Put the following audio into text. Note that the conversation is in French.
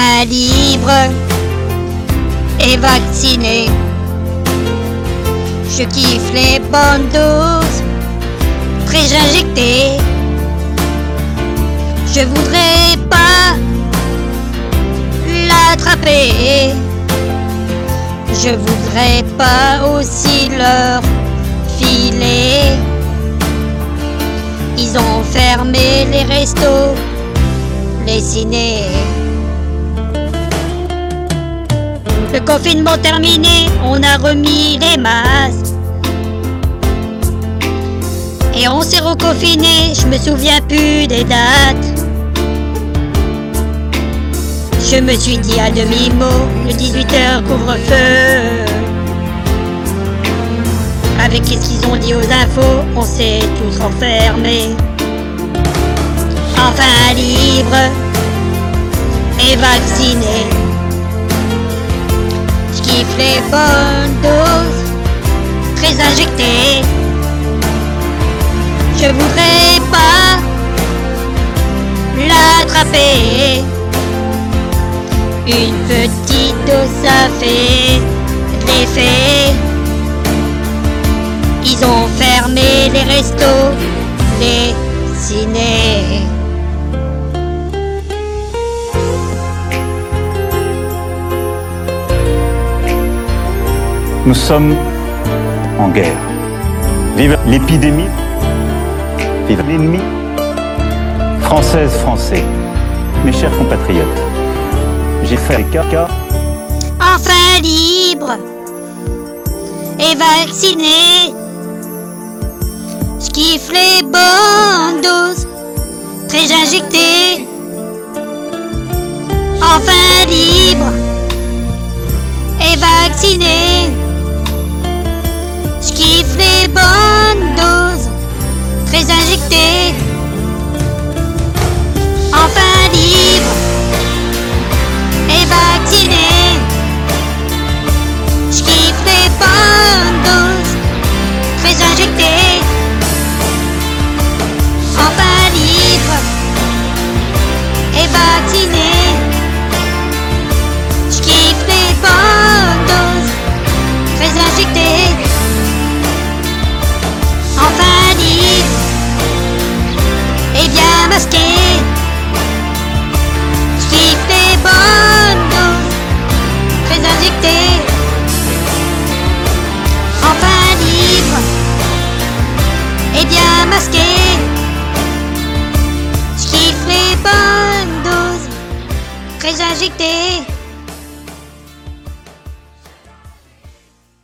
enfin libre et vacciné. Je kiffe les bonnes doses, très injectées. Je voudrais pas l'attraper. Je voudrais pas aussi leur filer. Ils ont fermé les restos, les ciné. Le confinement terminé, on a remis les masques. Et on s'est reconfiné, je me souviens plus des dates. Je me suis dit à demi-mot, le 18h couvre-feu. Avec ce qu'ils ont dit aux infos, on s'est tous enfermés. Enfin libre et vacciné. Les bonnes doses, très injectées. Je voudrais pas l'attraper. Une petite dose, ça fait l'effet. Ils ont fermé les restos, les ciné. Nous sommes en guerre. Vive l'épidémie, vive l'ennemi. Françaises, Français, mes chers compatriotes, j'ai fait les caca. Enfin libre et vacciné. Je kiffe les bonnes doses, très injectées. Enfin libre et vacciné. Je kiffe les bonnes doses, très injectées. Enfin libre et bien masqué. Je kiffe les bonnes doses, très injectées.